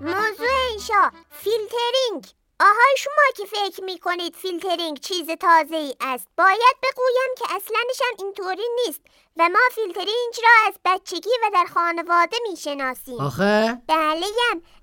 موضوع انشا فیلترینگ. آهای شما که فکر می کنید فیلترینگ چیز تازه ای است باید بگویم که اصلنش هم اینطوری نیست و ما فیلترینگ را از بچگی و در خانواده می شناسیم آخه؟ بله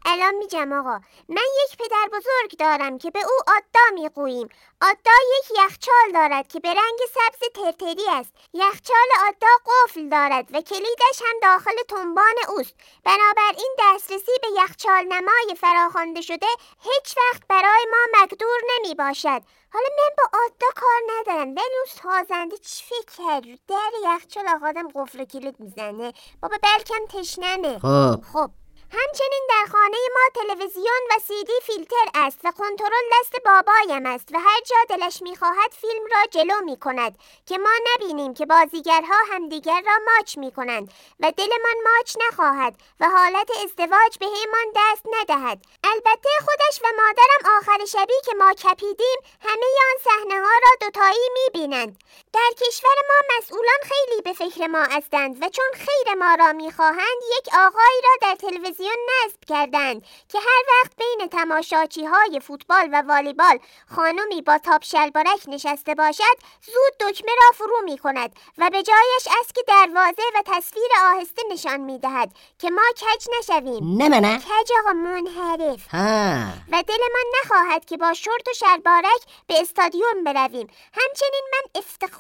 الان میگم آقا. من یک پدر بزرگ دارم که به او آدا می‌گوییم. آدا یک یخچال دارد که به رنگ سبز ترتری است. یخچال آدا قفل دارد و کلیدش هم داخل تنبان اوست. بنابراین دسترسی یخچال نمای فراخوانده شده هیچ وقت برای ما مقدور نمی باشد. حالا من با آدا کار ندارم. ولی اون سازنده چی فکر کرد؟ در یخچال آقادم قفل کلید می‌زنه. بابا بلکم تشنمه. خب. خب. همچنین در خانه ما تلویزیون و سیدی فیلتر است و کنترل دست بابایم است و هر جا دلش می‌خواهد فیلم را جلو می کند که ما نبینیم که بازیگرها همدیگر را ماچ می کنند و دلمان ماچ نخواهد و حالت ازدواج به همان دست ندهد. البته خودش و مادرم آخر شبی که ما کپیدیم همه آن صحنه ها را دوتایی می بینند در کشور ما مسئولان خیلی به فکر ما هستند و چون خیر ما را می‌خواهند یک آقایی را در تلویزیون نصب کردند که هر وقت بین تماشاچی های فوتبال و والیبال خانمی با تاپ شلوارک نشسته باشد زود دکمه را فرو می کند و به جایش اسک دروازه و تصویر آهسته نشان می دهد که ما کج نشویم. نه نه. کج آقا منحرف. ها. و دلمان نخواهد که با شورت و شلوارک به استادیوم برویم. همچنین من افتخار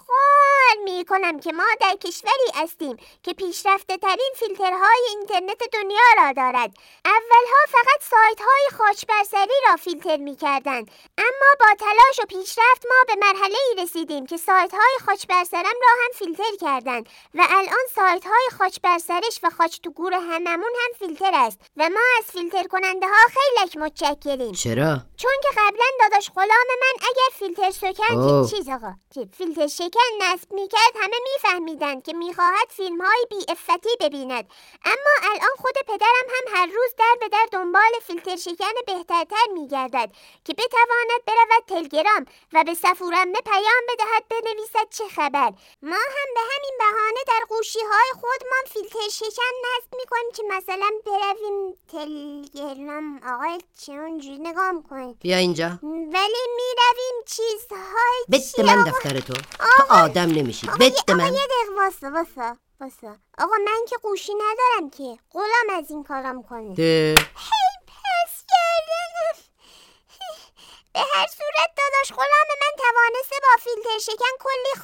کنم که ما در کشوری هستیم که پیشرفته ترین فیلترهای اینترنت دنیا را دارد اولها فقط سایت های خاچ برسری را فیلتر می کردن. اما با تلاش و پیشرفت ما به مرحله ای رسیدیم که سایت های خاچ برسرم را هم فیلتر کردند و الان سایت های خاچ برسرش و خاچ تو گور هممون هم فیلتر است و ما از فیلتر کننده ها خیلی متشکریم چرا چون که قبلا داداش غلام من اگر فیلتر سکن. چیز آقا؟ فیلتر شکن نصب می‌کرد همه میفهمیدند که می‌خواهد فیلم های بی افتی ببیند. اما الان خود پدرم هم هر روز در به در دنبال فیلتر شکن بهترتر میگردد که بتواند برود تلگرام و به سفورمه پیام بدهد بنویسد چه خبر. ما هم به همین بهانه در قوشی های خودمان فیلتر شکن نصب می‌کنیم که مثلا برویم تلگرام. آقای چه نگاه می‌کنیم بیا اینجا. ولی می‌رویم چیزهای چی من؟ دفتر تو. تو آدم نمیشی. بده آقا من یه دقیقه واسه واسه واسه آقا من که قوشی ندارم که غلام از این کارم کنه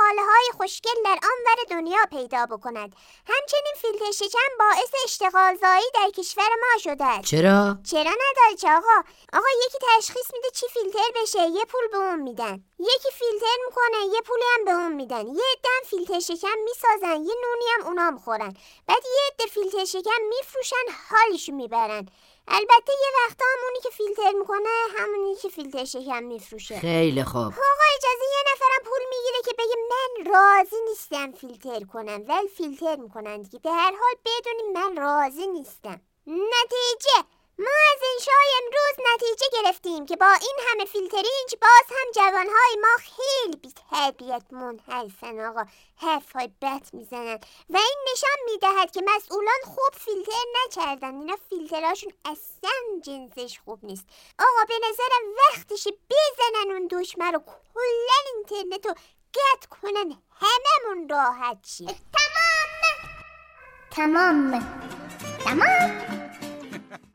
خاله های خوشگل در آنور دنیا پیدا بکند. همچنین فیلتر شکن باعث اشتغال زایی در کشور ما شده است. چرا؟ چرا نداره چه آقا آقا یکی تشخیص میده چی فیلتر بشه. یه پول به اون میدن. یکی فیلتر می‌کنه یه پولی هم به اون میدن. یه هم فیلتر شکن می‌سازن یه نونی هم اونا می‌خورن بعد یه عده فیلتر شکن میفروشن حالشو می‌برن. البته یه وقتا هم اونی که فیلتر می‌کنه همونی که فیلتر شکن میفروشه. خیلی خوب. آقا اجازه یه نفرم پول می‌گیره که بگه من راضی نیستم فیلتر کنم. ولی فیلتر می‌کنن دیگه. به هر حال بدونیم من راضی نیستم. نتیجه ما از انشای امروز گرفتیم که با این همه فیلترینج باز هم جوانهای ما خیلی بی تربیت منحرفن آقا. حرفهای بد می‌زنن و این نشان می‌دهد که مسئولان خوب فیلتر نکردن. اینا فیلتراشون اصلا جنسش خوب نیست. آقا به نظرم وقتشه بزنن اون دشمن رو. کلا اینترنت رو قطع کنن. هممون راحت شیم. تمام. تمام. تمام.